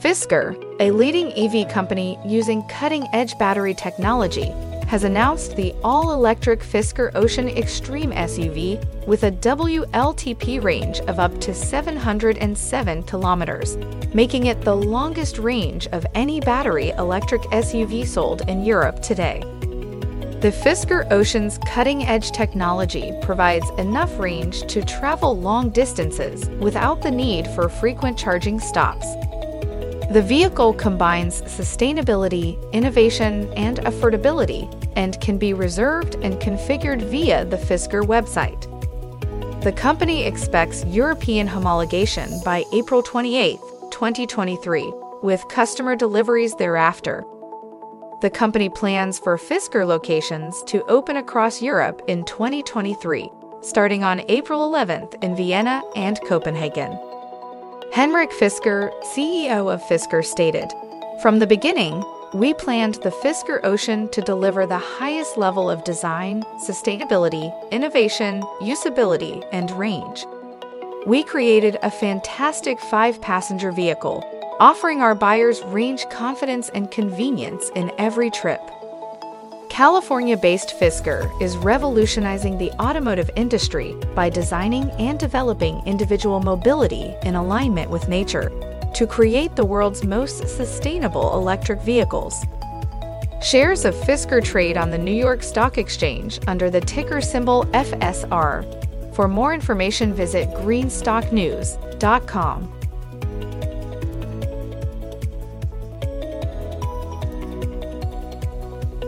Fisker, a leading EV company using cutting edge battery technology, has announced the all electric Fisker Ocean Extreme SUV with a WLTP range of up to 707 kilometers, making it the longest range of any battery electric SUV sold in Europe today. The Fisker Ocean's cutting edge technology provides enough range to travel long distances without the need for frequent charging stops. The vehicle combines sustainability, innovation, and affordability and can be reserved and configured via the Fisker website. The company expects European homologation by April 28, 2023, with customer deliveries thereafter. The company plans for Fisker locations to open across Europe in 2023, starting on April 11th in Vienna and Copenhagen. Henrik Fisker, CEO of Fisker, stated From the beginning, we planned the Fisker Ocean to deliver the highest level of design, sustainability, innovation, usability, and range. We created a fantastic five passenger vehicle, offering our buyers range confidence and convenience in every trip. California based Fisker is revolutionizing the automotive industry by designing and developing individual mobility in alignment with nature to create the world's most sustainable electric vehicles. Shares of Fisker trade on the New York Stock Exchange under the ticker symbol FSR. For more information, visit greenstocknews.com.